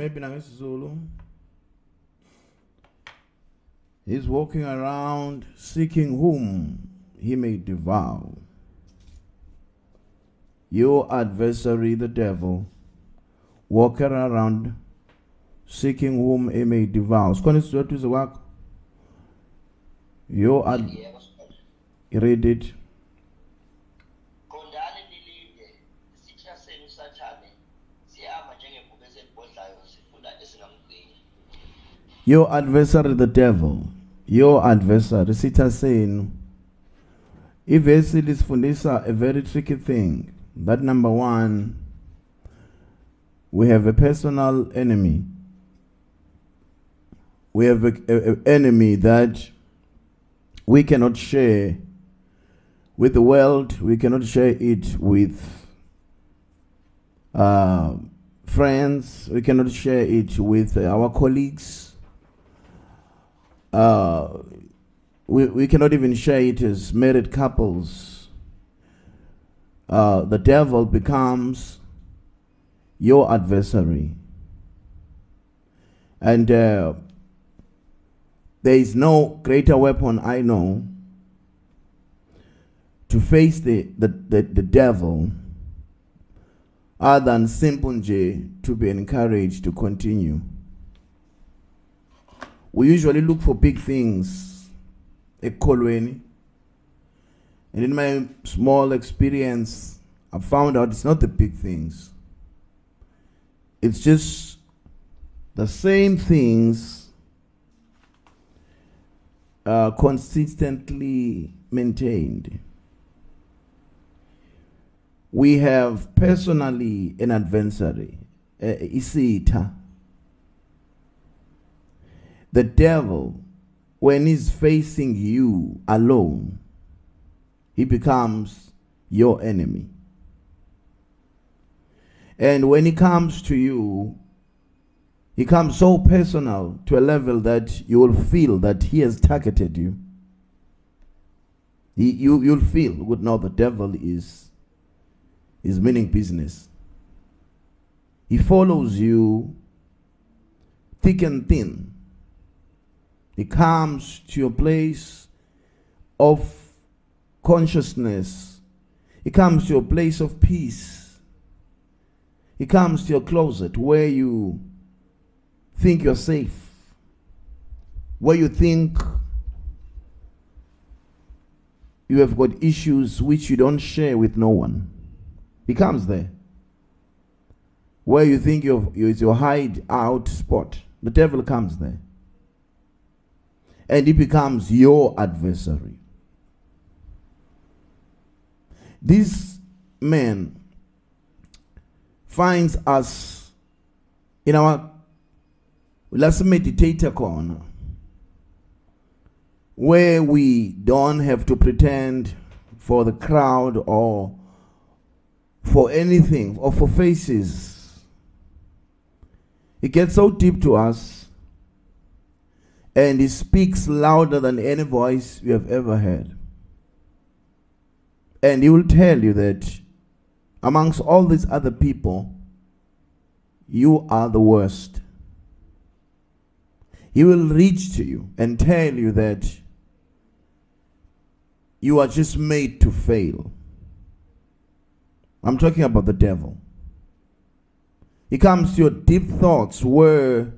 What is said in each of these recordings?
maybe nangesizulu he's walking around seeking whom he may devour. Your adversary the devil walking around seeking whom he may devour. Sikhona isizwe eduze kwakho your ad read it your adversary the devil. Your adversary. Sitha senu ivesi lisifundisa a very tricky thing. That number one we have a personal enemy. We have a, a, a enemy that we cannot share with the world. We cannot share it with uh, friends. We cannot share it with our colleagues uh, we, we cannot even share it as married couples. Uh, the devil becomes your adversary. And uh, there is no greater weapon I know to face the, the, the, the devil other than simple J to be encouraged to continue we usually look for big things ekholweni and in my small experience i found out it's not the big things. It's just the same things uh, consistently maintained. We have personally an adversary uh, isitha the devil, when he's facing you alone, he becomes your enemy. And when he comes to you, he comes so personal to a level that you will feel that he has targeted you. He, you you'll feel good now the devil is is meaning business. He follows you thick and thin. He comes to your place of consciousness. He comes to your place of peace. He comes to your closet where you think you're safe, where you think you have got issues which you don't share with no one. He comes there. Where you think you- it's your hideout spot, the devil comes there and he becomes your adversary. This man finds us in our let's meditator corner where we don't have to pretend for the crowd or for anything or for faces. It gets so deep to us and he speaks louder than any voice you have ever heard. And he will tell you that amongst all these other people, you are the worst. He will reach to you and tell you that you are just made to fail. I'm talking about the devil. He comes to your deep thoughts where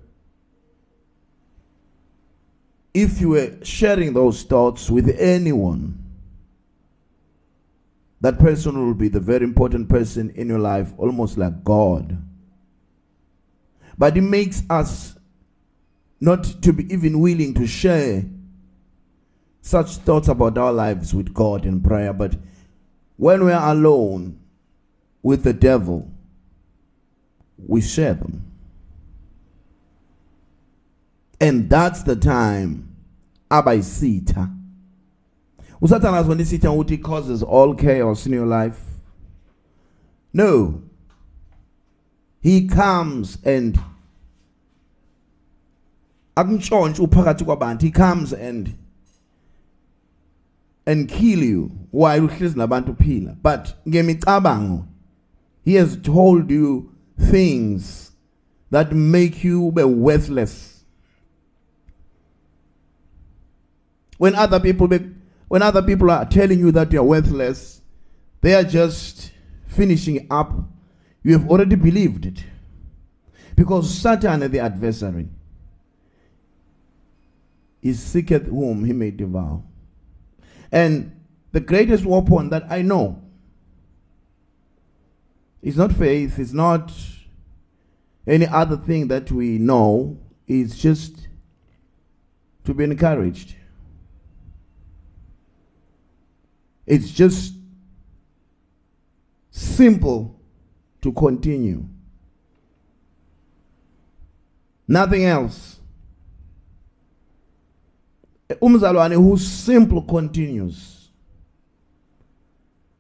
if you were sharing those thoughts with anyone, that person will be the very important person in your life, almost like God. But it makes us not to be even willing to share such thoughts about our lives with God in prayer. But when we are alone with the devil, we share them. And that's the time abayisitha. Usathana azibona isitha ukuthi it causes all chaos in your life. No. He comes and akuntshontshe uphakathi kwabantu. He comes and and kill you while uhlezi nabantu phila. But ngemicabango he has told you things that make you be worthless. When other people be, when other people are telling you that you're worthless, they are just finishing up. You have already believed it. Because Satan, the adversary, is seeketh whom he may devour. And the greatest weapon that I know is not faith, it's not any other thing that we know, it's just to be encouraged. It's just simple to continue. Nothing else. Umzalwane who simple continues.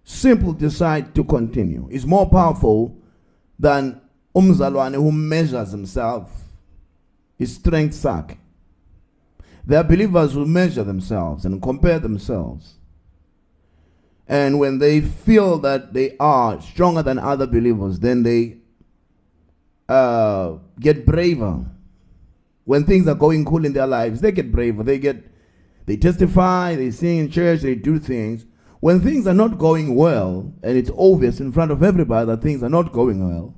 Simple decide to continue is more powerful than umzalwane who measures himself, his strength suck. There are believers who measure themselves and compare themselves. And when they feel that they are stronger than other believers, then they uh, get braver. When things are going cool in their lives, they get braver. They get, they testify, they sing in church, they do things. When things are not going well, and it's obvious in front of everybody that things are not going well,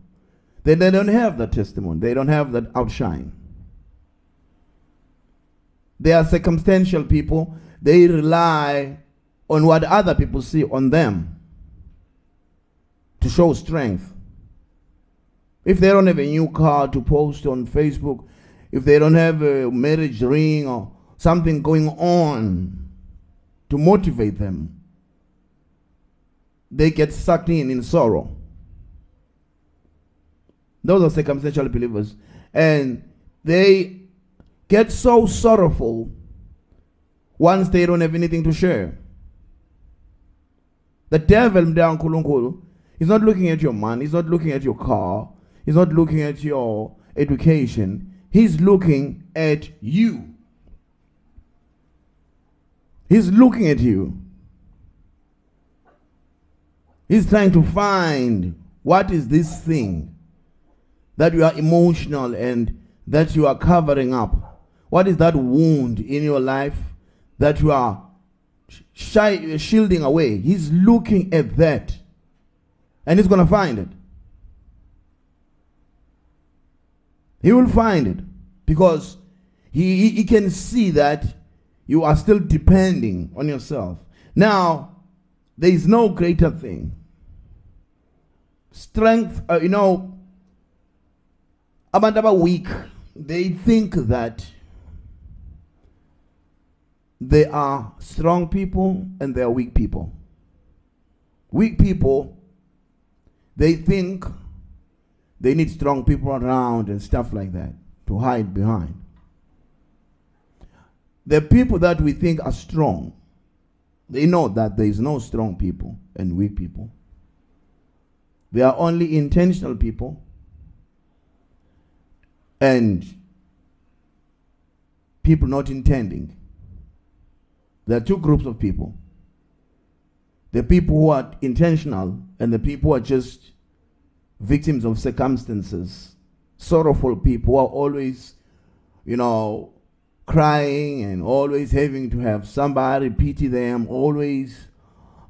then they don't have that testimony. They don't have that outshine. They are circumstantial people. They rely on what other people see on them to show strength. If they don't have a new car to post on Facebook, if they don't have a marriage ring or something going on to motivate them, they get sucked in in sorrow. Those are circumstantial believers. And they get so sorrowful once they don't have anything to share. The devil down Kulunkulu is not looking at your money, he's not looking at your car, he's not looking at your education. He's looking at you. He's looking at you. He's trying to find what is this thing that you are emotional and that you are covering up. What is that wound in your life that you are shy, shielding away? He's looking at that and he's going to find it. He will find it because he, he, can see that you are still depending on yourself. Now, there is no greater thing. Strength, uh, you know, abantu weak, they think that they are strong people and they are weak people. Weak people, they think they need strong people around and stuff like that to hide behind. The people that we think are strong, they know that there is no strong people and weak people. They are only intentional people and people not intending. There are two groups of people. The people who are intentional and the people who are just victims of circumstances, sorrowful people who are always, you know, crying and always having to have somebody pity them, always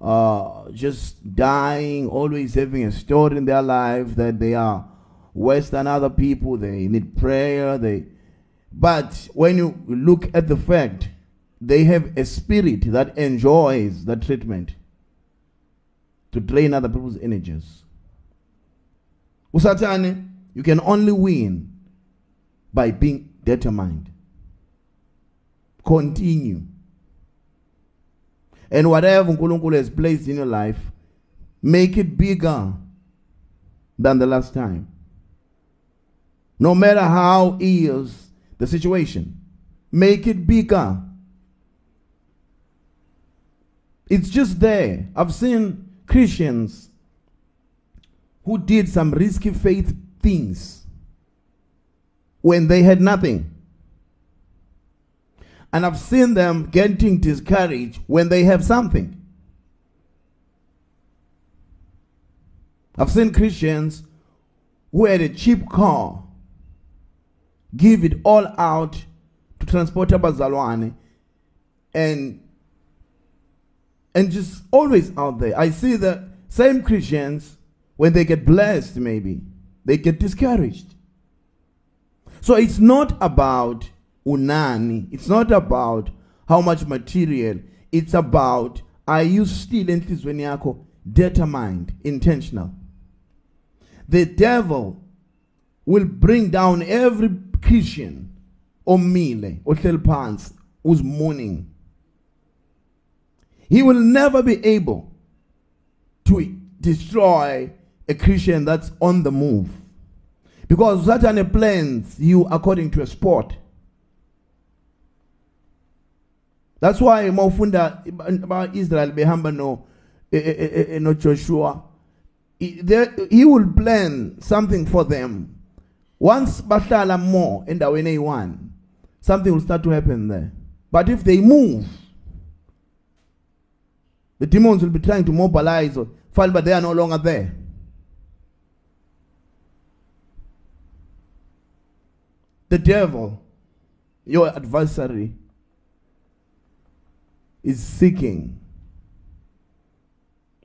uh, just dying, always having a story in their life that they are worse than other people, they need prayer, they but when you look at the fact they have a spirit that enjoys the treatment to drain other people's energies. Usatane, you can only win by being determined. Continue. And whatever Nkulunkulu has placed in your life, make it bigger than the last time. No matter how is the situation, make it bigger. It's just there. I've seen Christians who did some risky faith things when they had nothing. And I've seen them getting discouraged when they have something. I've seen Christians who had a cheap car give it all out to transport abazalwane and and just always out there. I see the same Christians when they get blessed maybe they get discouraged. So it's not about unani, it's not about how much material, it's about are you still enhlizweni yakho determined, intentional. The devil will bring down every Christian omile ohleli phansi who's mourning. He will never be able to destroy a Christian that's on the move. Because Satan plans you according to a sport. That's why mawufunda about Israel behamba no eh, eh, eh, no Joshua he, will plan something for them. Once bahlala more endaweni eyi-1 something will start to happen there. But if they move the demons will be trying to mobilize or fall but they are no longer there. The devil, your adversary, is seeking.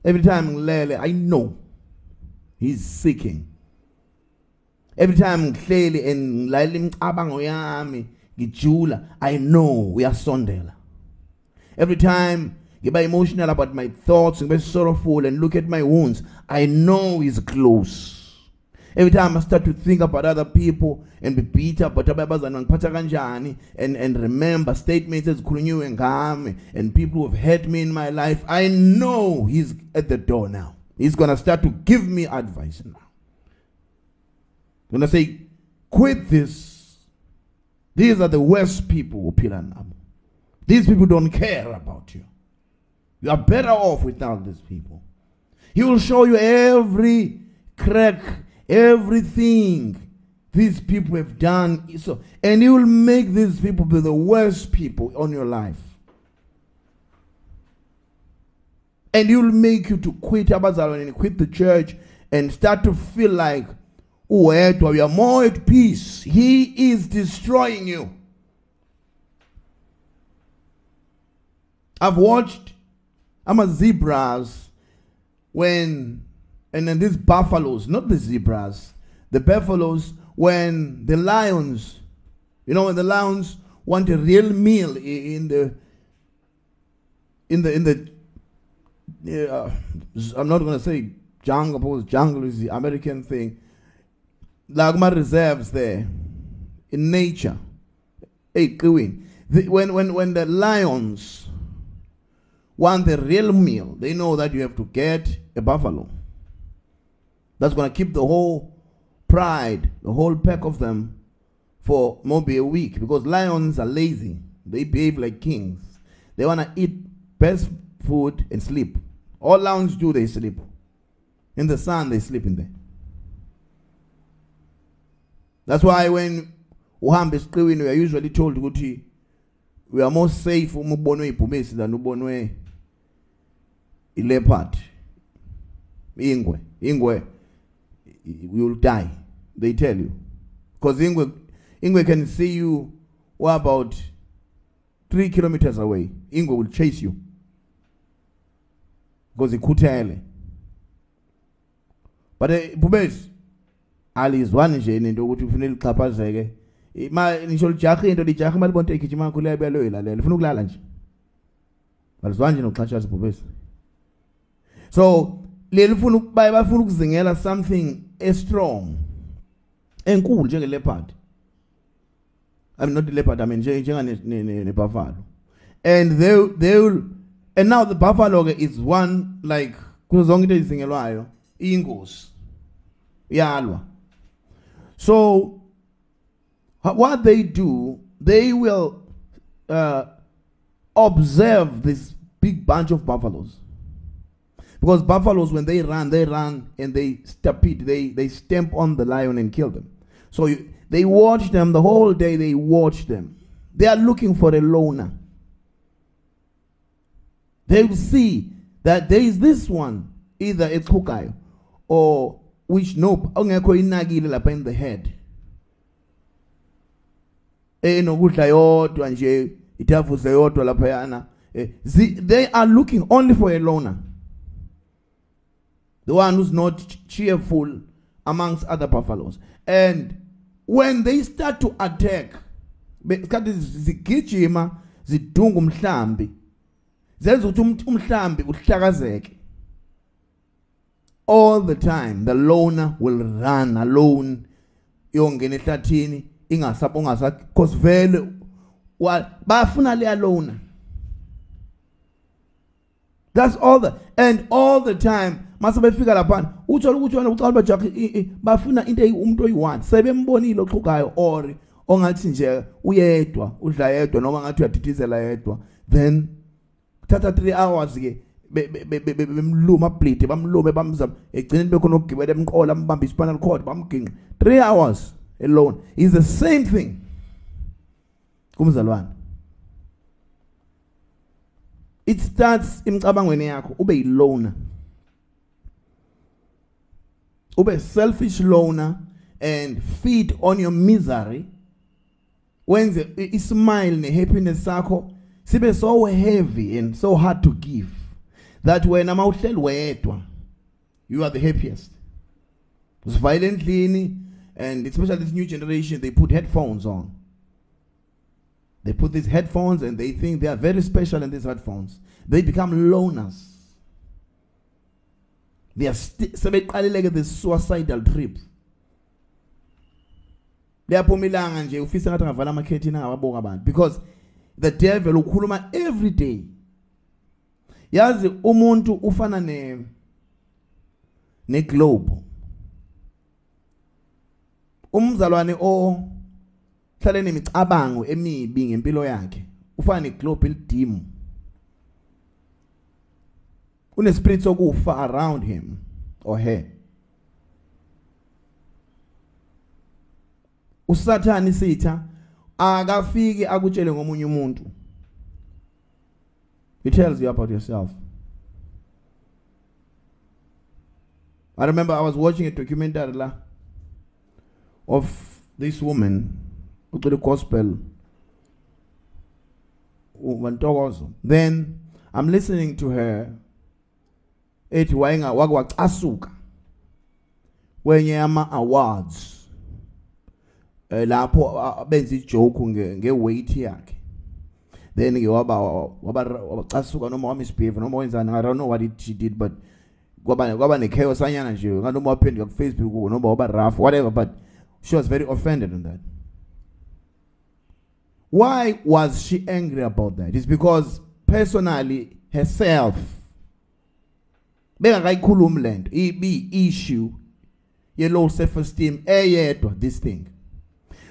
Every time ngilele, I know he's seeking. Every time ngihleli and ngilalela imicabango yami ngijula, I know uyasondela. Every time ngiba emotional about my thoughts, ngibe sorrowful and look at my wounds, I know he's close. Every time I start to think about other people and be bitter about kanjani and and remember statements ezikhulunyiwe ngami and people who have hurt me in my life, I know he's at the door now. He's to start to give me advice now. Going to say, quit this. These are the worst people who These people don't care about you. You are better off without these people. He will show you every crack everything these people have done. So and he will make these people be the worst people on your life. And he will make you to quit abazalwane and quit the church and start to feel like oh, uwedwa you are more at peace. He is destroying you. I've watched i'm a zebras when and then these buffaloes, not the zebras, the buffaloes, when the lions, you know, when the lions want a real meal in the in the in the I'm not going to say jungle because jungle is the American thing. My reserves there in nature. Hey, Queen. When when when the lions want the real meal, they know that you have to get a buffalo that's going to keep the whole pride, the whole pack of them for maybe a week because lions are lazy. They behave like kings. They want to eat best food and sleep. All lions do, they sleep. In the sun, they sleep in there. That's why when we are usually told we are more safe than ileopard ingwe ingwe you'll die. They tell you. Because Ingwe, Ingwe can see you about three kilometers away. Ingwe will chase you. Because ikhuthele. But uh, Bubes alizwani nje nento ukuthi ufanele ixhaphazeke. Ma nisho lijaha into lijaha malibonto igijima khule yabelo ilalela. Ufuna ukulala nje. Alizwani nje nokuxhatshazwa Bubes. So lelifuna baye bafuna ukuzingela something strong enkulu njenge leopard I mean not the leopard I mean njenga ne buffalo and they they will and now the buffalo is one like kuzo zonke into ezizingelwayo ingozi yalwa so what they do they will uh, observe this big bunch of buffaloes because buffaloes, when they run, they run and they stampede, they, they stamp on the lion and kill them. So you, they watch them the whole day, they watch them. They are looking for a loner. They will see that there is this one, either it's Hukai or which nope, in the head. yana Eh, they are looking only for a loner the one who's not ch- cheerful amongst other buffaloes. And when they start to attack besikhathi zigijima zidunga umhlambi zenza ukuthi umt- umhlambi uhlakazeke. All the time the loner will run alone yongena ehlathini ingasapho ungasa cause vele wa- bafuna leya loner That's all the and all the time mase befika lapha uthola ukuthi wena ucala bajack bafuna into eyi- umuntu oyi1 sebembonile oxhugayo or ongathi nje uyedwa udla yedwa noma ngathi uyadidizela yedwa. Then thatha 3 hours ke be- be- be- be- be- bemluma bleed bamlume bamzama. Egcineni bekhona ukugibela emqola ambamba ispinal cord bamginqa. 3 hours alone is the same thing. Kumzalwane. It starts imicabangweni yakho ube yilona ube selfish loner and feed on your misery wenze ismile nehappiness sakho sibe so heavy and so hard to give that wena mawuhleli wedwa you are the happiest usivayele endlini and especially this new generation they put headphones on they put these headphones and they think they are very special in these headphones. They become loners. They are sti- sebeqalile the suicidal trip. Liyaphuma ilanga nje ufisa ngathi ngavala amakhethini angababoka abantu because the devil ukhuluma every day. Yazi umuntu ufana ne ne globe. Umzalwane o hlale nemicabango emibi ngempilo yakhe ufana neglobe elidim une spirit sokufa around him or her. Usathani sitha akafiki akutshele ngomunye umuntu. He tells you about yourself. I remember i was watching a documentary la of this woman ucula gospel then i'm listening to her ethi wayenga wake wacasuka. Kwenye ama awards. Eh lapho benza ijoke nge ngeweight yakhe. Then ke waba waba wabacasuka noma wamisbehave noma wenzani i don't know what it, she did but kwaba kwaba nechaos anyana nje nganoma waphenduka ku Facebook noma waba rough whatever but she was very offended on that. Why was she angry about that? It's because personally herself bengakayikhulumi lento ibi issue ye low self esteem eyedwa this thing.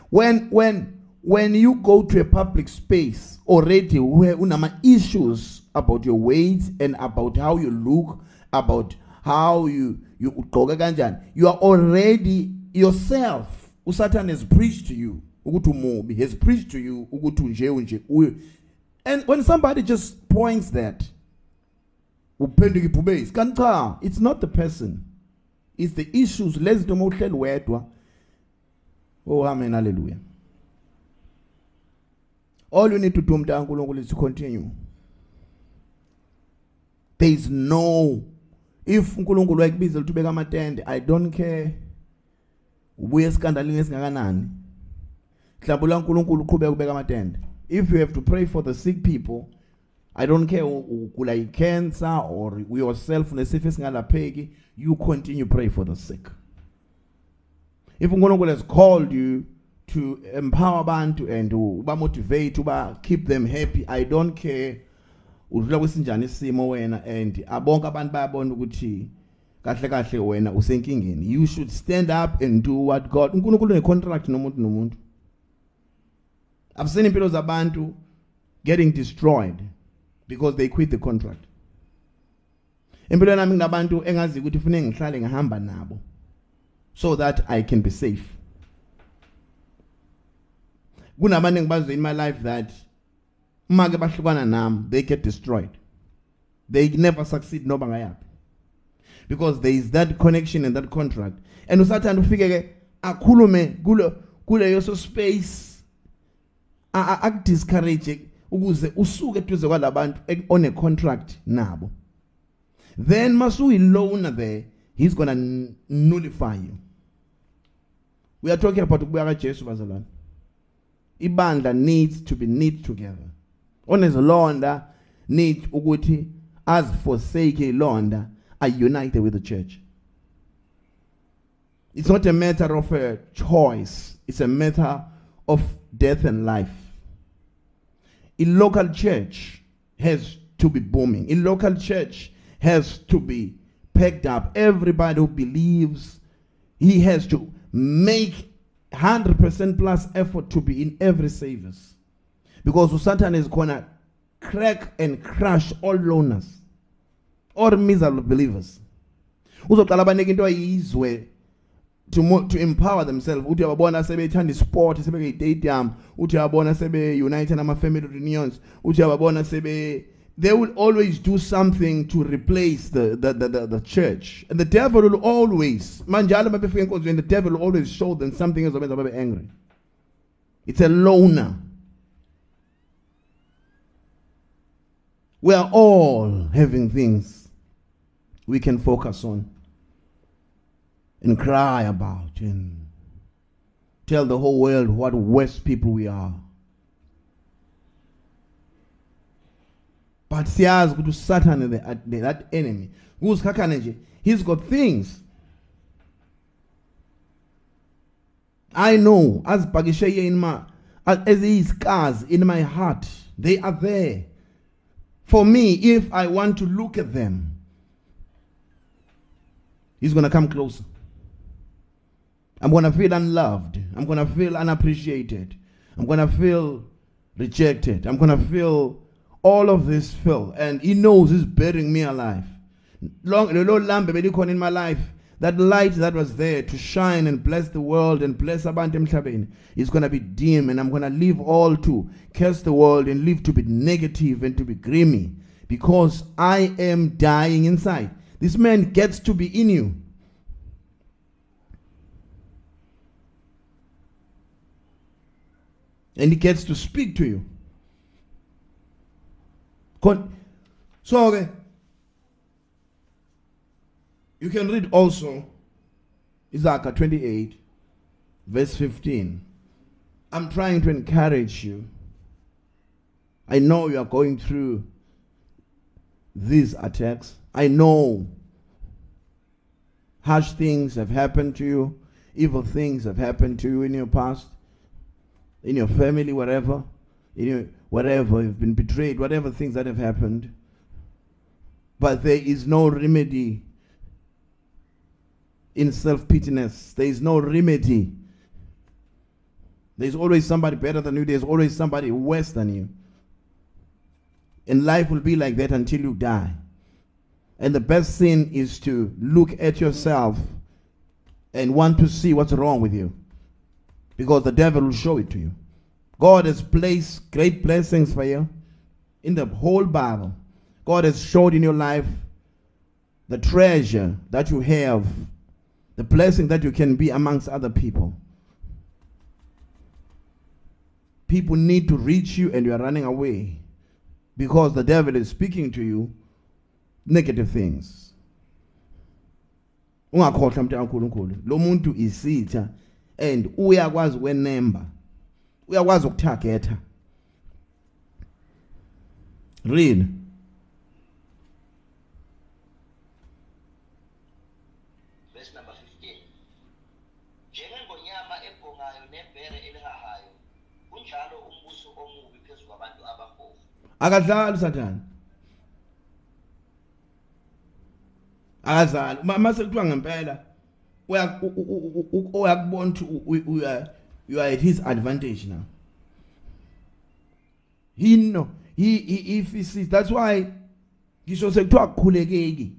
When when when you go to a public space already where unama issues about your weight and about how you look about how you you ugqoka kanjani you are already yourself. uSatan has preached to you ukuthi umubi has preached to you ukuthi unje unje and when somebody just points that uphenduka ibhubesi kanti cha it's not the person. It's the issues lezi zinto mawuhleli wedwa. Oh amen hallelujah. All you need to do mntana uNkulunkulu is to continue. There is no if uNkulunkulu wayekubiza lithubeka amatende i don't care. Esikandalini esingakanani. Hlabula uNkulunkulu uqhubeka ubeka amatende. If you have to pray for the sick people i don't care ugula i-cancer or yourself unesifo esingalapheki you continue pray for the sick. If uNkulunkulu has called you to empower abantu and uba motivate uba keep them happy i don't care. Udlula kwesinjani isimo wena and ah, abonke abantu bayabona ukuthi kahle kahle wena usenkingeni. You should stand up and do what God uNkulunkulu une contract nomuntu nomuntu. I've seen impilo zabantu getting destroyed because they quit the contract. Impilo nami nginabantu engazi ukuthi ufune ngihlale ngihamba nabo so that I can be safe. Kunabantu engibazo in my life that uma ke bahlukana nami they get destroyed. They never succeed noba ngayaphi. Because there is that connection and that contract. And usathanda ufike ke akhulume kulo kuleyo so space a- a- akudiscourage ukuze usuke eduze kwalabantu on a contract nabo. Then masuyilona there he's gonna nullify you. We are talking about ukubuya kajesu bazalwane. Ibandla needs to be knit together. Onezilonda need ukuthi aziforsake ilonda are-unite with the church. It's not a matter of a choice. It's a matter of death and life a local church has to be booming. A local church has to be packed up. Everybody who believes he has to make 100% plus effort to be in every service. Because Satan is gonna crack and crush all loners all miserable believers to to empower themselves. Uthi uyababona sebethanda isport sebeke stadium uthi uyabona sebe unite nama family reunions. Uthi uyababona sebe they will always do something to replace the the, the, the, the church. And the devil will always manjalo mabefika enkonzweni the devil will always show them something ezobenza babe angry. It's a loner. We are all having things we can focus on and cry about and tell the whole world what worst people we are. But siyazi ukuthi the, that enemy kuzikhakhane nje he's got things. I know azibhakishe in my as as he scars in my heart they are there. For me if I want to look at them he's going to come closer I'm going to feel unloved. I'm going to feel unappreciated. I'm going to feel rejected. I'm going to feel all of this fill. And he knows he's burying me alive. Long, the Lord lamb in my life. That light that was there to shine and bless the world and bless abantu emhlabeni is going to be dim and I'm going to leave all to curse the world and live to be negative and to be grimy because I am dying inside. This man gets to be in you. And he gets to speak to you. So, you can read also Isaiah 28, verse 15. I'm trying to encourage you. I know you are going through these attacks. I know harsh things have happened to you, evil things have happened to you in your past in your family, whatever, in your, whatever, you've been betrayed, whatever things that have happened. But there is no remedy in self pityness. There is no remedy. There's always somebody better than you, there's always somebody worse than you. And life will be like that until you die. And the best thing is to look at yourself and want to see what's wrong with you because the devil will show it to you. God has placed great blessings for you in the whole Bible. God has showed in your life the treasure that you have, the blessing that you can be amongst other people. People need to reach you and you are running away because the devil is speaking to you negative things. ungakhohlwa mntu kaNkulunkulu lo muntu isitha and uyakwazi ukwenemba uyakwazi ukuthagetha read akadlali sathana akazali uma sekuthiwa ngempela uyakubona ukuthi you are- at his advantage now. He know he if he sees that's why ngisho sekuthiwa akukhulekeki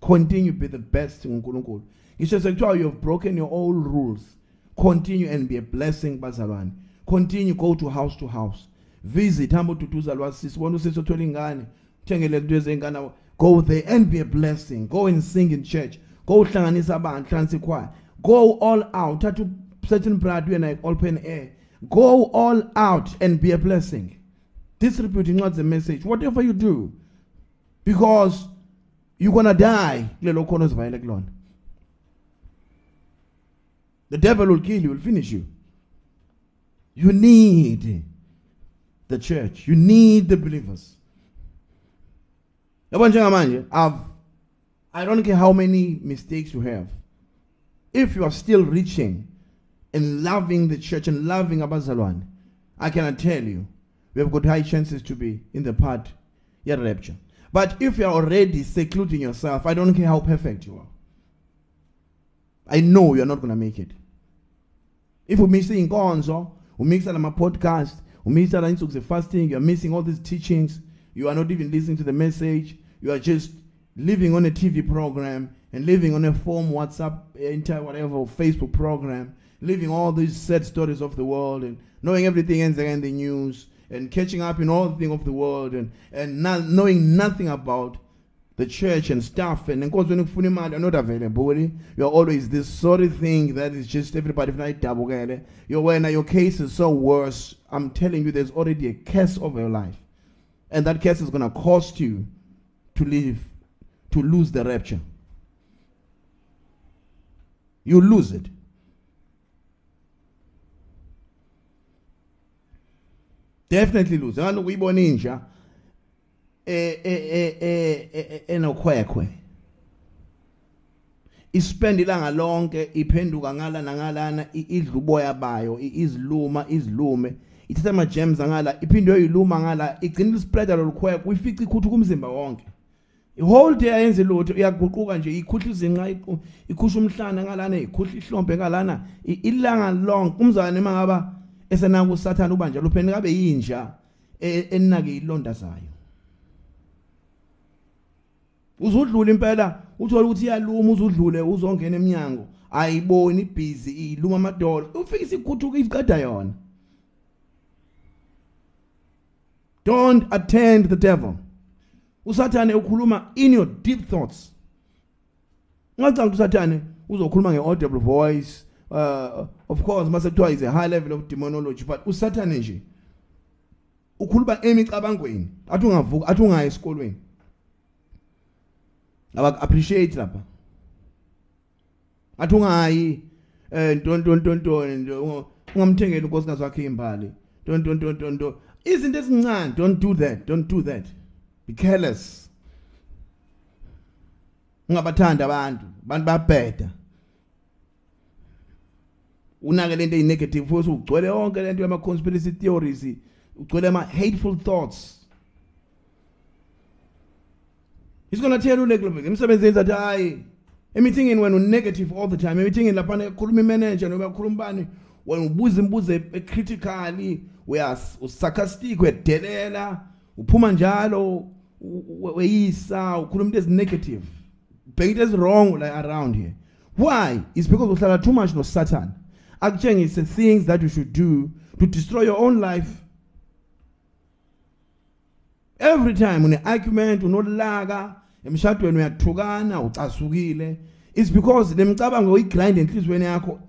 continue be the best nguNkulunkulu. Ngisho sekuthiwa you have broken your own rules. Continue and be a blessing bazalwane. Continue go to house to house. Visit hamba ududuza lwasisi bona usisi othola ingane uthengele into ezengane go there and be a blessing. Go and sing in church go uhlanganisa abantu hlanganisa ikhwaya. Go all out. Thatha certain blood naye open air. Go all out and be a blessing. Distributing not the message whatever you do because you're gonna die kulelo khona kulona. The devil will kill you will finish you. You need the church. You need the believers. Yabo njengamanje i've i don't care how many mistakes you have. If you are still reaching and loving the church and loving abazalwane i cannot tell you. We have got high chances to be in the part yeah rapture. But if you are already secluding yourself i don't care how perfect you are. I know you're not going to make it. If you we miss inkonzo umisa lama podcast umisa la insuku ze-fasting you're missing all these teachings you are not even listening to the message you are just living on a tv program and living on a form whatsapp entire whatever facebook program living all these sad stories of the world and knowing everything ends in the news and catching up in all the things of the world and, and not knowing nothing about the church and stuff. And enkonzo nikufuna imali you're not available you're always this sort of thing that is just everybody you're when your case is so worse. I'm telling you there's already a curse over your life. And that curse is going to cost you to live to lose the rapture. You lose it. Definitely lose. Ngalokhu uyibona inja? Eh eh eh enokhwekhwe. Ispend ilanga lonke iphenduka ngala nangalana idla uboya bayo iziluma izlume ithatha ama gems angala iphinde yoyiluma ngala igcina ispreader lolukhwekhwe uyifica ikhuthu kumzimba wonke. Whole day ayenze lutho iyaguquka nje ikhuhla izinqa ikhusha umhlana ngalana ikhuhla ihlombe ngalana ilanga long umzane mangaba esenaka usathana ubanje lupheni kabe yinja enake ilonda zayo uzudlula impela uthola ukuthi iyaluma uzudlule uzongena eminyango ayiboni ibhizi iluma amadolo. Ufika isikhuthuka iqeda yona. Don't attend the devil. Usathane ukhuluma in your deep thoughts. Ngacanga usathane uzokhuluma ngeaudible voice uh, of course mase kuthiwa is a high level of demonology but usathane nje ukhuluma emicabangweni athi ungavuka athi ungayi esikolweni. Abaku appreciate lapha. Athi ungayi eh ntonto ntonto ungamthengela unkosikazi wakhe imbali. Ntonto ntonto ntonto izinto ezincane don't do that don't do that. Be careless. Ungabathanda abantu abantu bayabheda. Unake lento eyinegative futhi ugcwele yonke lento yama conspiracy theories ugcwele ama hateful thoughts. He's going to tell you like emsebenzini athi hayi emithingini wena unegative all the time emithingini lapha ekhuluma imanager noma ekhuluma bani wena ubuza imibuzo ecritically uya sarcastic uyadelela uphuma njalo weyisa ukhuluma into ezinegative bheka into ezwrong like around here. Why? It's because uhlala too much no satan akutshengise things that you should do to destroy your own life. Every time une-argument unolaka emshadweni uyathukana ucasukile. It's because lemicabango uyigrind enhliziyweni yakho.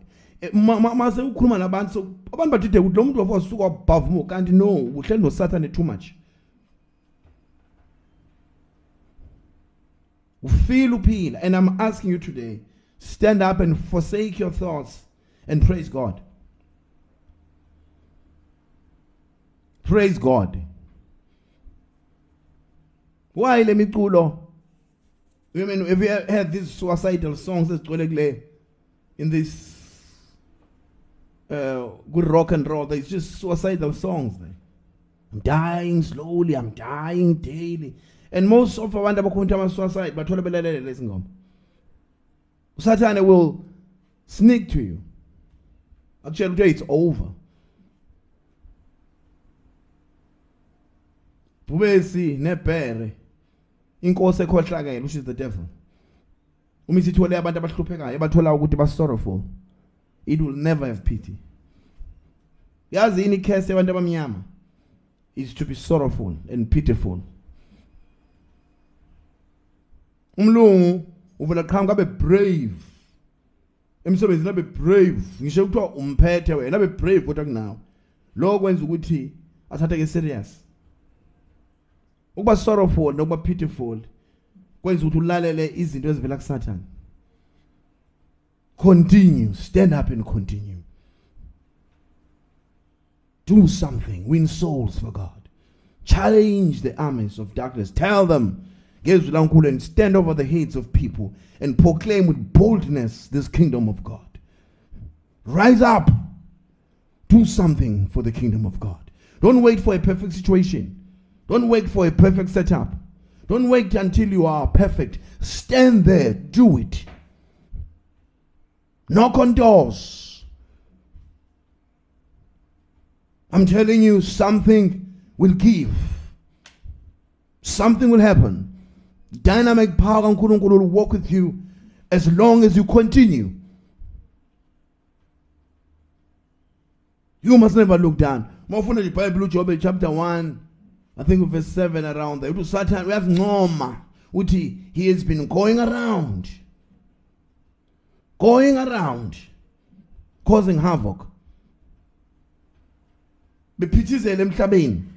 Mase ukhuluma nabantu abantu badide ukuthi lo muntu wafo suka wabhavumo kanti no uhleli nosathane too much uphila. And i'm asking you today stand up and forsake your thoughts and praise god. Praise god. Why le miculo women have you heard these suicidal songs in this uh, good rock and roll? There's just suicidal songs i'm dying slowly. I'm dying daily and most of abantu abakhona ama-suicide bathola belalele lezi ngoma usathane will sneak to you. Akutshela ukuthi it's over. Bubesi nebhere. Inkosi ekhohlakele which is the devil. Uma isithole abantu abahluphekayo ebathola ukuthi ba sorrowful it will never have pity. Yazi ini curse yabantu is to be sorrowful and pitiful umlungu uvela qhamuka abe brave. Emsebenzini abe brave. Ngisho kuthiwa umphethe wena abe brave kodwa kunawe. Lo kwenza ukuthi athatheke serious. Ukuba sorrowful nokuba pitiful kwenza ukuthi ulalele izinto ezivela kuSathane continue. Stand up and continue. Do something. Win souls for God. Challenge the armies of darkness. Tell them and stand over the heads of people and proclaim with boldness this kingdom of God. Rise up. Do something for the kingdom of God. Don't wait for a perfect situation. Don't wait for a perfect setup. Don't wait until you are perfect. Stand there. Do it. Knock on doors. I'm telling you something will give. Something will happen dynamic power kaNkulunkulu will work with you as long as you continue. You must never look down. Mawufunda nje iBhayibheli uJob chapter 1 I think verse 7 around there. Uthi Satan uyazincoma uthi he has been going around going around causing havoc. Bephithizela emhlabeni.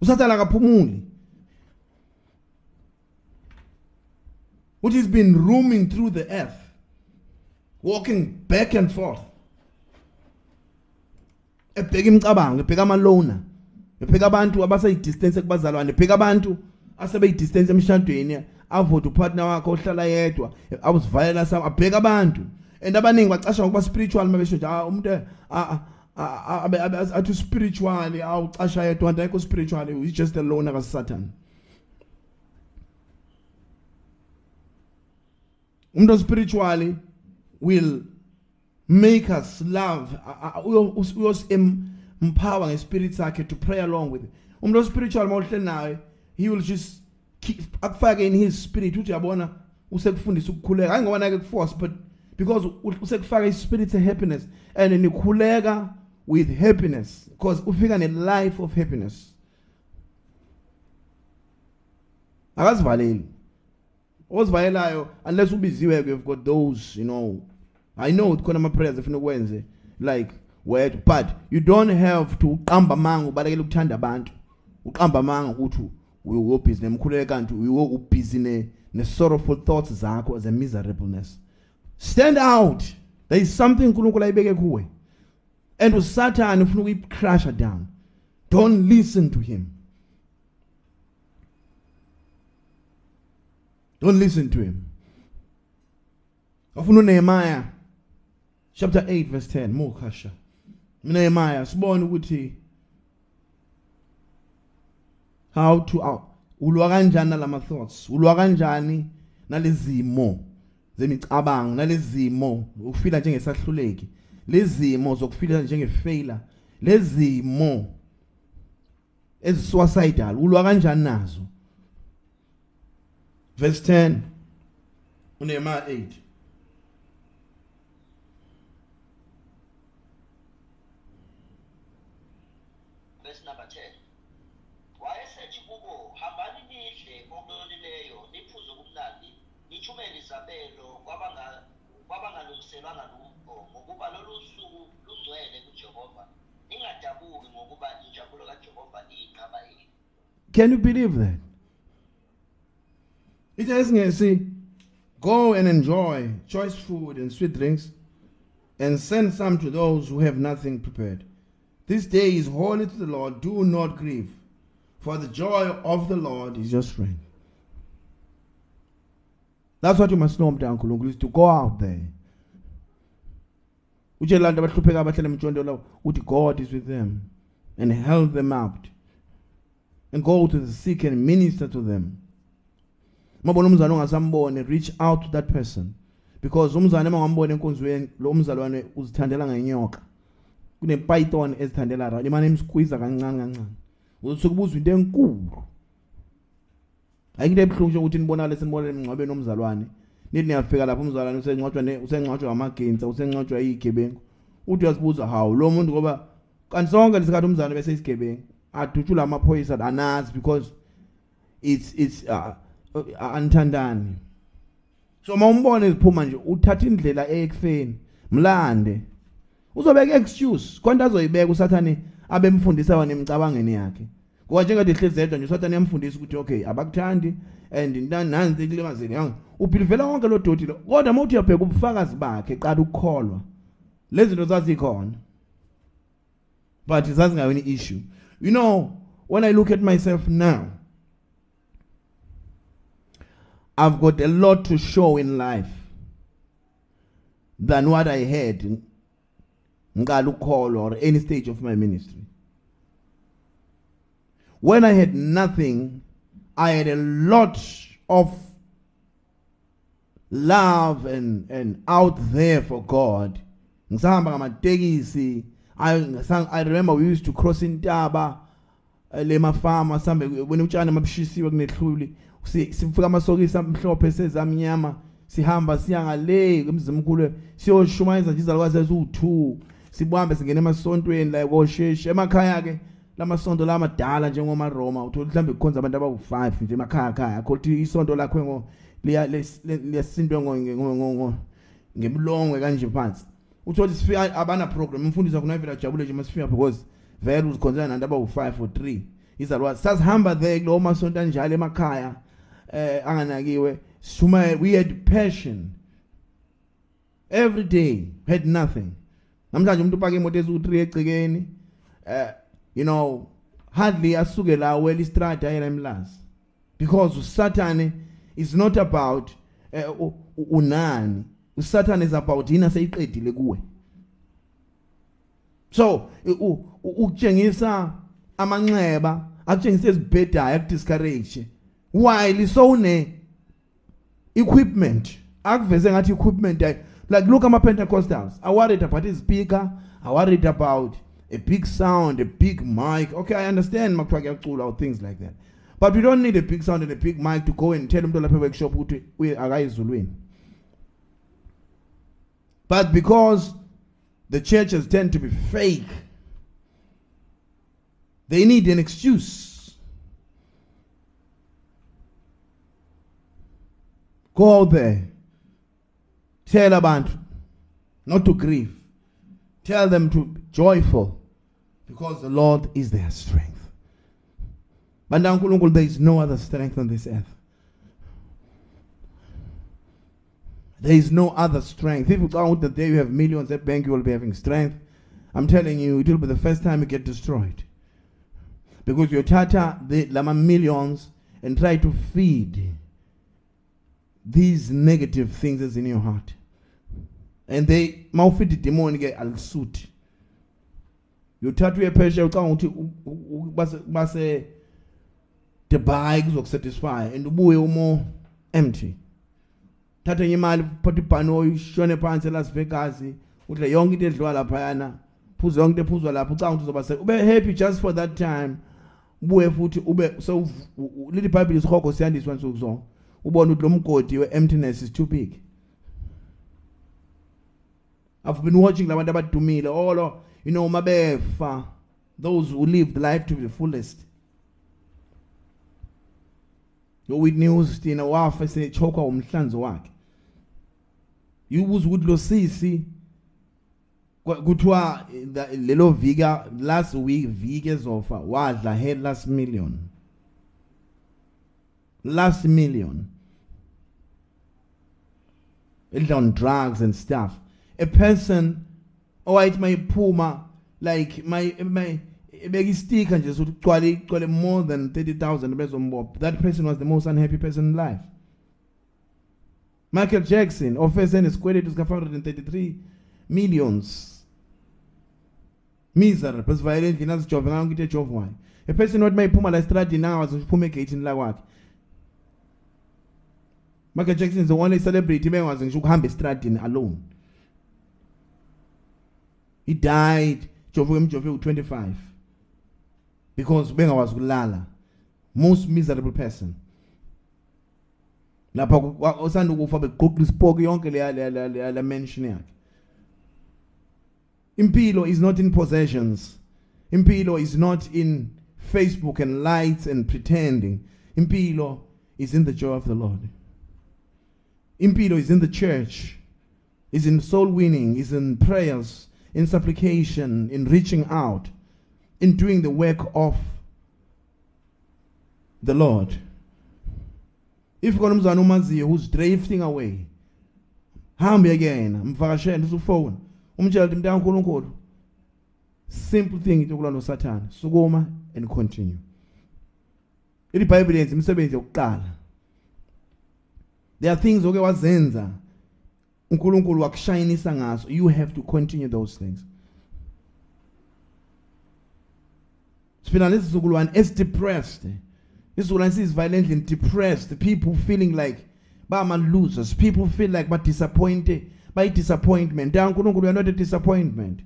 Usathana akaphumuli uthi he's been roaming through the earth walking back and forth. Ebheka imicabango ebheka amalona ebheka abantu abaseyidistance kubazalwane ebheka abantu asebeyidistance emshadweni avote upartner wakhe ohlala yedwa awusivalela sam abheka abantu. And abaningi bacasha ngokuba spiritual mabesho nje ah umuntu athi spiritually awucasha yedwa nto ayikho spiritually he's just alone aka Satan. Umuntu spiritually will make us love uyos empower ngespirit sakhe to pray along with. Umuntu spiritual mawuhleli naye he will just keep akufake in his spirit uthi yabona usekufundisa ukukhuleka. Hayi ngoba nake kuforce but because usekufaka ispirit se happiness and nikhuleka with happiness. Because ufika ne life of happiness. Akazivaleli. Ozivalelayo unless ubiziwe ke you've got those you know. I know khona ama prayers efuna ukwenze like word but you don't have to uqamba manga ubalekela ukuthanda abantu. Uqamba manga ukuthi uyo busy nemkhuleke kanti uyo busy ne ne sorrowful thoughts zakho as a miserableness. Stand out. There is something uNkulunkulu ayibeke kuwe and uSatan ufuna ukuyicrusha down don't listen to him. Don't listen to him. Afuna uNehemiah chapter 8 verse 10 mokhasha Nehemiah sibone ukuthi how to out ulwa kanjani nalama thoughts? Ulwa kanjani nalezimo? Zemicabango nalezimo? Ukufila njengesahluleki lezimo zokufila njengefailure lezimo ezisuicidal ulwa kanjani nazo? Verse 10 uNehemiah 8 can you believe that it says ngesi go and enjoy choice food and sweet drinks and send some to those who have nothing prepared this day is holy to the Lord do not grieve for the joy of the Lord is your strength That's what you must know kaNkulunkulu is to go out there. Utshela abantu abahlupheka abahlala emtshondolo uthi God is with them and help them out. And go to the sick and minister to them. Mabona umzalwane ongasambone reach out to that person because umzalwane mangambona enkonzweni lo umzalwane uzithandela ngenyoka. Kune python ezithandela ra imane imsqueeze kancane kancane. Uzothi kubuzwa into enkulu. ayikho ebhlungu ukuthi nibonakale senibona emngcwabeni nomzalwane nithi niyafika lapho umzalwane usengcwatshwa usengcwatshwa amagensa usengcwatshwa izigebengu uthi uyasibuza hawu lo muntu ngoba kanti sonke lesikhathi umzalwane bese isigebengu adutshula amaphoyisa anazi because it's it's uh, uh, anithandani so mawumbone ziphuma nje uthatha indlela ekufeni mlande. Uzobeka excuse konke azoyibeka usathane abemfundisa wana emicabangeni yakhe. Ngoba njengade hlezi yedwa nje usathane yamfundisa ukuthi okay abakuthandi and nansi kulimazeli yangu ubhilivela konke lo doti lo. Kodwa uma uthi uyabheka ubufakazi bakhe qala ukukholwa. Lezi zinto zazikhona. But zazingayona issue you know when i look at myself now i've got a lot to show in life than what i had in ngiqala ukukholwa or any stage of my ministry. When i had nothing i had a lot of love and and out there for god. Ngisahamba ngamatekisi I, I remember we used to cross intaba eh, le mafama sambe wena utshani mabushisiwe kunehluli. Sifika amasokisi amhlophe sezamnyama sihamba siya ngale emzimkhulu siyoshumayeza nje izalukwazi eziwu2 sibuhambe singena emasontweni la kosheshe emakhaya ke lamasonto lamadala njengoma Roma uthola mhlambe kukhonza abantu abawu5 nje emakhaya khaya khothi isonto lakho ngo liya lesintwe ngo ngemlongwe kanje phansi. Uthola sifika abana program umfundisi wakho navela jabule nje masifika because vele uzikhonzela nantu abawu5 or 3 izalwa sasihamba there kulo masonto anjalo emakhaya eh anganakiwe. Suma we had passion. Every day had nothing. Namhlanje umuntu upaka imoto eziwu3 egcikeni eh you know hardly asuke la well istrada yena emlazi because usathane is not about uh, usathane is about yina seyiqedile kuwe so ukutshengisa amanxeba akutshengisa ezibhedayo akudiscourage why lisowune equipment akuveze ngathi equipment like look ama pentecostals are worried about his speaker are worried about a big sound, a big mic. Okay, I understand makuthiwa kuyacula or things like that. But we don't need a big sound and a big mic to go and tell umuntu lapha workshop ukuthi akayizulwini. But because the churches tend to be fake, they need an excuse. Go out there. Tell abantu not to grieve. Tell them to be joyful because the Lord is their strength. But there is no other strength on this earth. There is no other strength. If you count the day you have millions at bank, you will be having strength. I'm telling you, it will be the first time you get destroyed. Because you tata the lama millions and try to feed these negative things that's in your heart. And they mawufeed demon get al suit uyothatha uye phesheya ucanga ukuthi base Dubai kuzokusatisfy and ubuye umo empty thatha imali photha ibhanoyi ushone phansi eLas udle yonke into edliwa lapha yana phuza yonke into ephuzwa lapha. Ucanga ukuthi uzoba ube happy just for that time. Ubuye futhi ube leli bible isihogo siyandiswa nsuku zonke. Ubona ukuthi lo mgodi we emptiness is too big. I've been watching labantu abadumile. Oh, All you know mabefa those who live life to the fullest. Whitney Houston wafa esechoka umhlanzo wakhe yubuza ukuthi lo sisi kuthiwa lelo vika last week viki ezofa wadla head last million. Last million. Edla on drugs and stuff. A person owayithi mayiphuma like my my beka istika nje sokuthi ugcwale more than 30000 bezombopha that person was the most unhappy person in life Michael Jackson ofese nesikweletu sika 533 millions. Miserable sivayele endlini azijove ngayo into ejovwayo a person wathi mayiphuma la estradini nangawazi uphuma egate la kwakhe Michael Jackson is the only celebrity bengazi ngisho ukuhamba estradini alone. He died jovuke emjove u25 because bengawazi kulala most miserable person lapha osanda beqoqa isipoki yonke le la mention yakhe. Impilo is not in possessions. Impilo is not in facebook and lights and pretending. Impilo is in the joy of the lord. Impilo is in the church is in soul winning, is in prayers, in supplication, in reaching out, in doing the work of the Lord. If khona umzana umaziyo who's drifting away, hambe yena, mvakashele usufone, umtshela ukuthi mntana kaNkulunkulu. Simple thing into kulwa noSathane, sukuma and continue. IBhayibheli yenza imisebenzi yokuqala. There are things oke wazenza uNkulunkulu wakushayinisa ngaso. You have to continue those things. Sifina lesizukulwane esidepressed. Isizukulwane siviolent and depressed. People feeling like but bama losers. People feel like but disappointed by disappointment. Ya uNkulunkulu you are not a disappointment.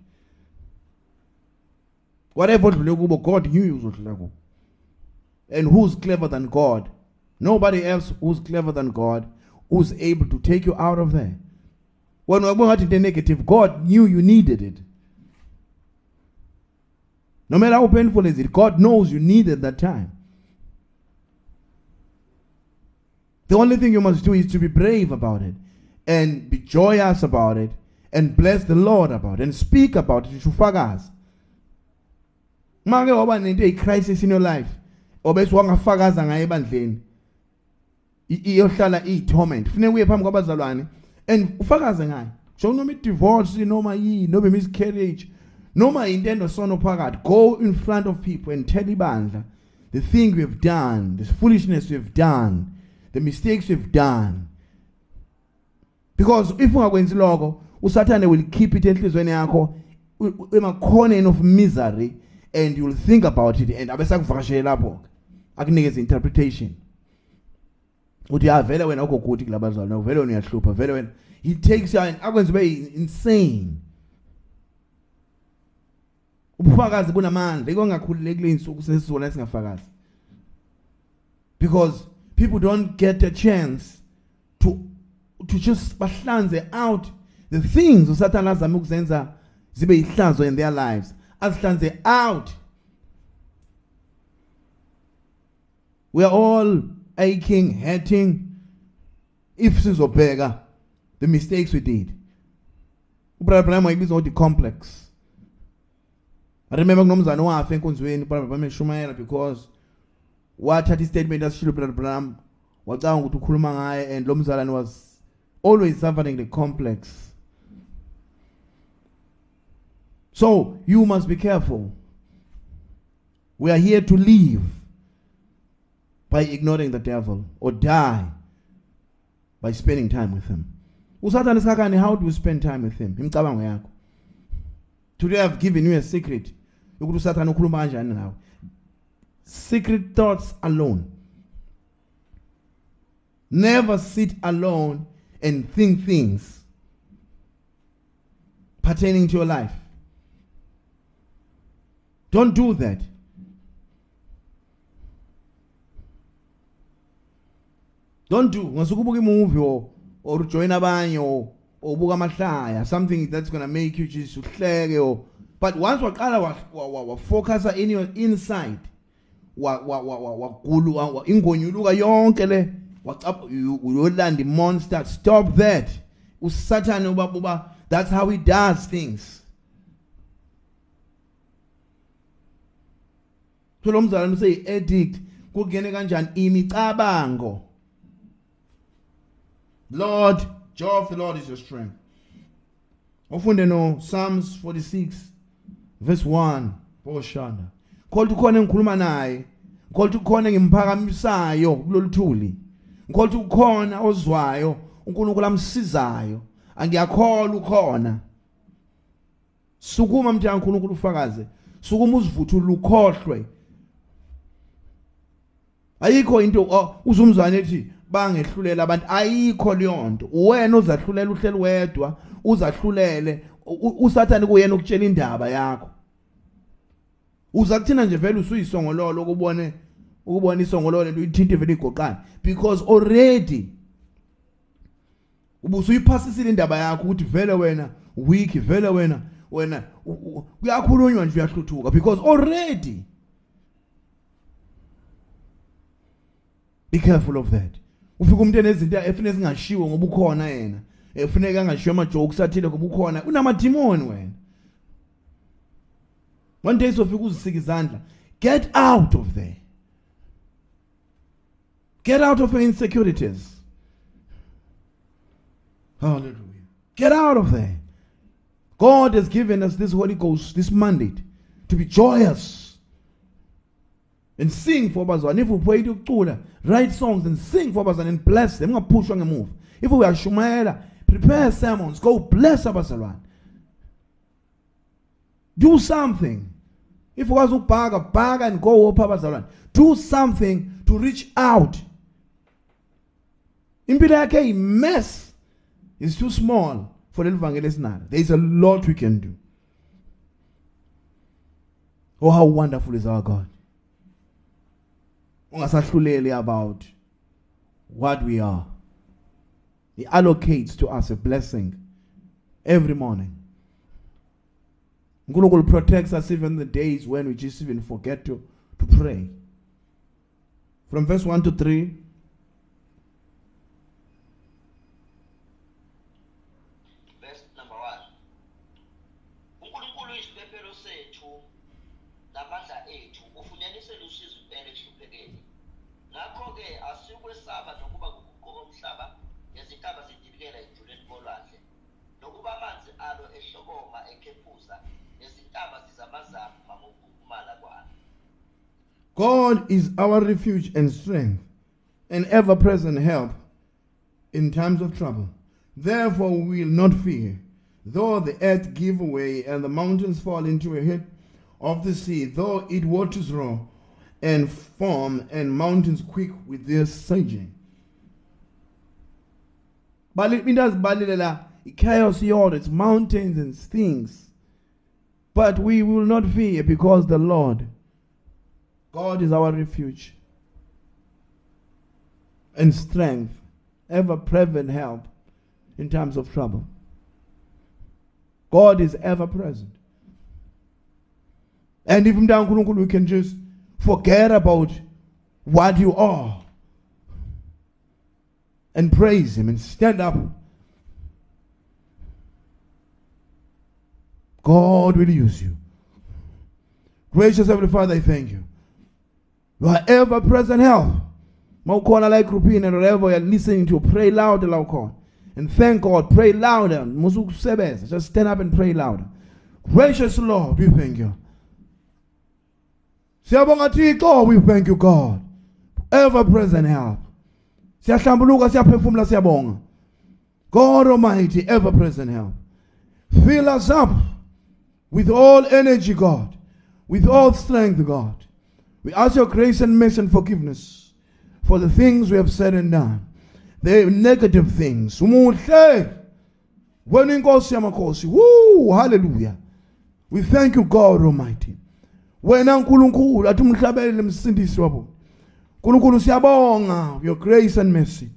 Whatever odlule kubo God knew uzodlula kubo. And who's clever than God? Nobody else who's clever than God who's able to take you out of there. When we're going into negative, God knew you needed it. No matter how painful is it, God knows you needed that time. The only thing you must do is to be brave about it and be joyous about it and bless the Lord about it and speak about it to ufakaze. Make waba nento eyi crisis in your life obese wangafakaza ngaye ebandleni iyohlala iyi torment. Funeka uye phambi kwabazalwane and ufakaze ngayo. Sho noma i divorce noma yini noma miscarriage noma into enosono phakathi go in front of people and tell ibandla the thing we've done, the foolishness we've done, the mistakes we've done. Because if ungakwenzi lokho, usathane will keep it enhlizweni yakho u- u- emakhoneni of misery and you will think about it and abesakuvakashele lapho akunikeze interpretation. Uthi ah vele wena ukho good kulabazalwane, vele wena uyahlupha, vele wena he takes you and ube insane. ubufakazi bunamandla iko ngakhululekile insuku sesizona singafakazi because people don't get a chance to to just bahlanze out the things usathana azama ukuzenza zibe ihlazo in their lives. Azihlanze out. We are all aching hurting. If sizobheka the mistakes we did. Ubrother complex. I remember eshumayela because wathatha istatement asishilo brother Branham wacanga ukuthi ukhuluma ngaye and lo mzalwane was always suffering the complex. So you must be careful. We are here to live by ignoring the devil or die by spending time with him. Usathane sakani how do you spend time with him? Imicabango yakho. Today i've given you a secret ukuthi usathane ukhuluma kanjani nawe secret thoughts alone. Never sit alone and think things pertaining to your life. Don't do that. Don't do ngasuke ubuka imovie or or ujoin abanye or ubuka amahlaya something that's going to make you just uhleke or but once waqala wa, wa, wa, wa focusa in your inside wagulu wa- wa- ingonyuluka yonke le. Uyolanda monster. Stop that. Usathane uba that's how he does things. So lo mzalwane useyi addict. Kungene kanjani? Imicabango. Lord, joy of the Lord is your strength. Ufunde no Psalms 46 verse 1 boshana. Ngikholwa ukhona engikhuluma naye. Ngikholwa ukhona ngimphakamisayo kulolu thuli. Ngikholwa ukhona ozwayo uNkulunkulu amsizayo. Angiyakholwa ukhona. Sukuma mthanga uNkulunkulu ufakaze. Sukuma uzivuthule ukhohlwe. Ayikho into oh, uzumzwane ethi bangehlulela abantu ayikho leyo nto wena uzahlulela uhleli wedwa uzahlulele u- u- usathani kuyena ukutshela indaba yakho uza kuthina nje vele usuyisongololo ukubone ukubona isongololo lento ithinte vele igoqana because already ubusuyiphasisile indaba yakho ukuthi vele wena weak vele wena wena kuyakhulunywa nje uyahluthuka. Because already be careful of that. Ufika umuntu enezinto efuna ezingashiwo ngoba ukhona yena efuneka angashiyo ama-jokes athile ngoba ukhona unamadimoni wena. One day sofika uzisika izandla get out of there. Get out of your insecurities. Hallelujah. Get out of there. God has given us this holy ghost this mandate to be joyous and sing for abazalwane. If uphoyile ukucula write songs and sing for abazalwane and bless them. Ungaphushwa ngemuva. If uyashumayela prepare sermons. Go bless abazalwane do something. If ukwazi ukubhaka bhaka and go wopha abazalwane. Do something to reach out. Impilo yakhe yi-mess. Is too small for leli vangeli esinalo. There is a lot we can do. Oh how wonderful is our god. Ungasahluleli about what we are. He allocates to us a blessing every morning unkulunkulu protects us even the days when we just even forget to, to pray. From verse 1 to 3 verse number 1 uNkulunkulu uyisiphephelo sethu namandla ethu ufunyanisela usizo impela ehluphekeni ngakho ke asikwesaba nokuba amanzi alo God is our refuge and strength, an ever present help in times of trouble. Therefore, we will not fear, though the earth give way and the mountains fall into a heap of the sea, though it waters roar and foam and mountains quake with their surging. But it does balila chaos yard, it's mountains and things. But we will not fear because the Lord God is our refuge and strength, ever present help in times of trouble. God is ever present. And even down we can just forget about what you are and praise Him and stand up. God will use you. Gracious Heavenly Father, I thank you. You are ever present help. La egroupini and wherever you're listening to, pray louder, Lord. And thank God, pray louder. Musukusebenza. Just stand up and pray louder. Gracious Lord, we thank you. Siyabonga Thixo, we thank you God. Ever present help. Siyahlambuluka siyaphefumula siyabonga. God Almighty, ever present help. Fill us up with all energy, God, with all strength, God. We ask your grace and mercy and forgiveness for the things we have said and done, the negative things. Yamakhosi. Woo, hallelujah. We thank you God Almighty. Wena nkulunkulu athi umhlabelele msindisi wabo. nkulunkulu siyabonga your grace and mercy.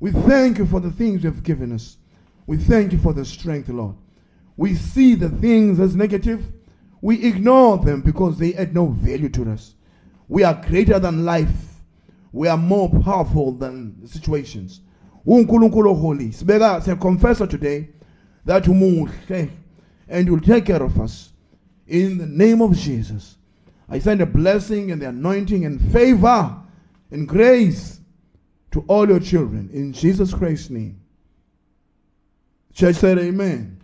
We thank you for the things you have given us. We thank you for the strength, Lord. We see the things as negative. We ignore them because they add no value to us. We are greater than life. We are more powerful than situations. uNkulunkulu holy. Sibeka siyaconfessa today that umuhle and will take care of us in the name of Jesus. I send a blessing and the anointing and favor and grace to all your children in Jesus Christ's name. Church said amen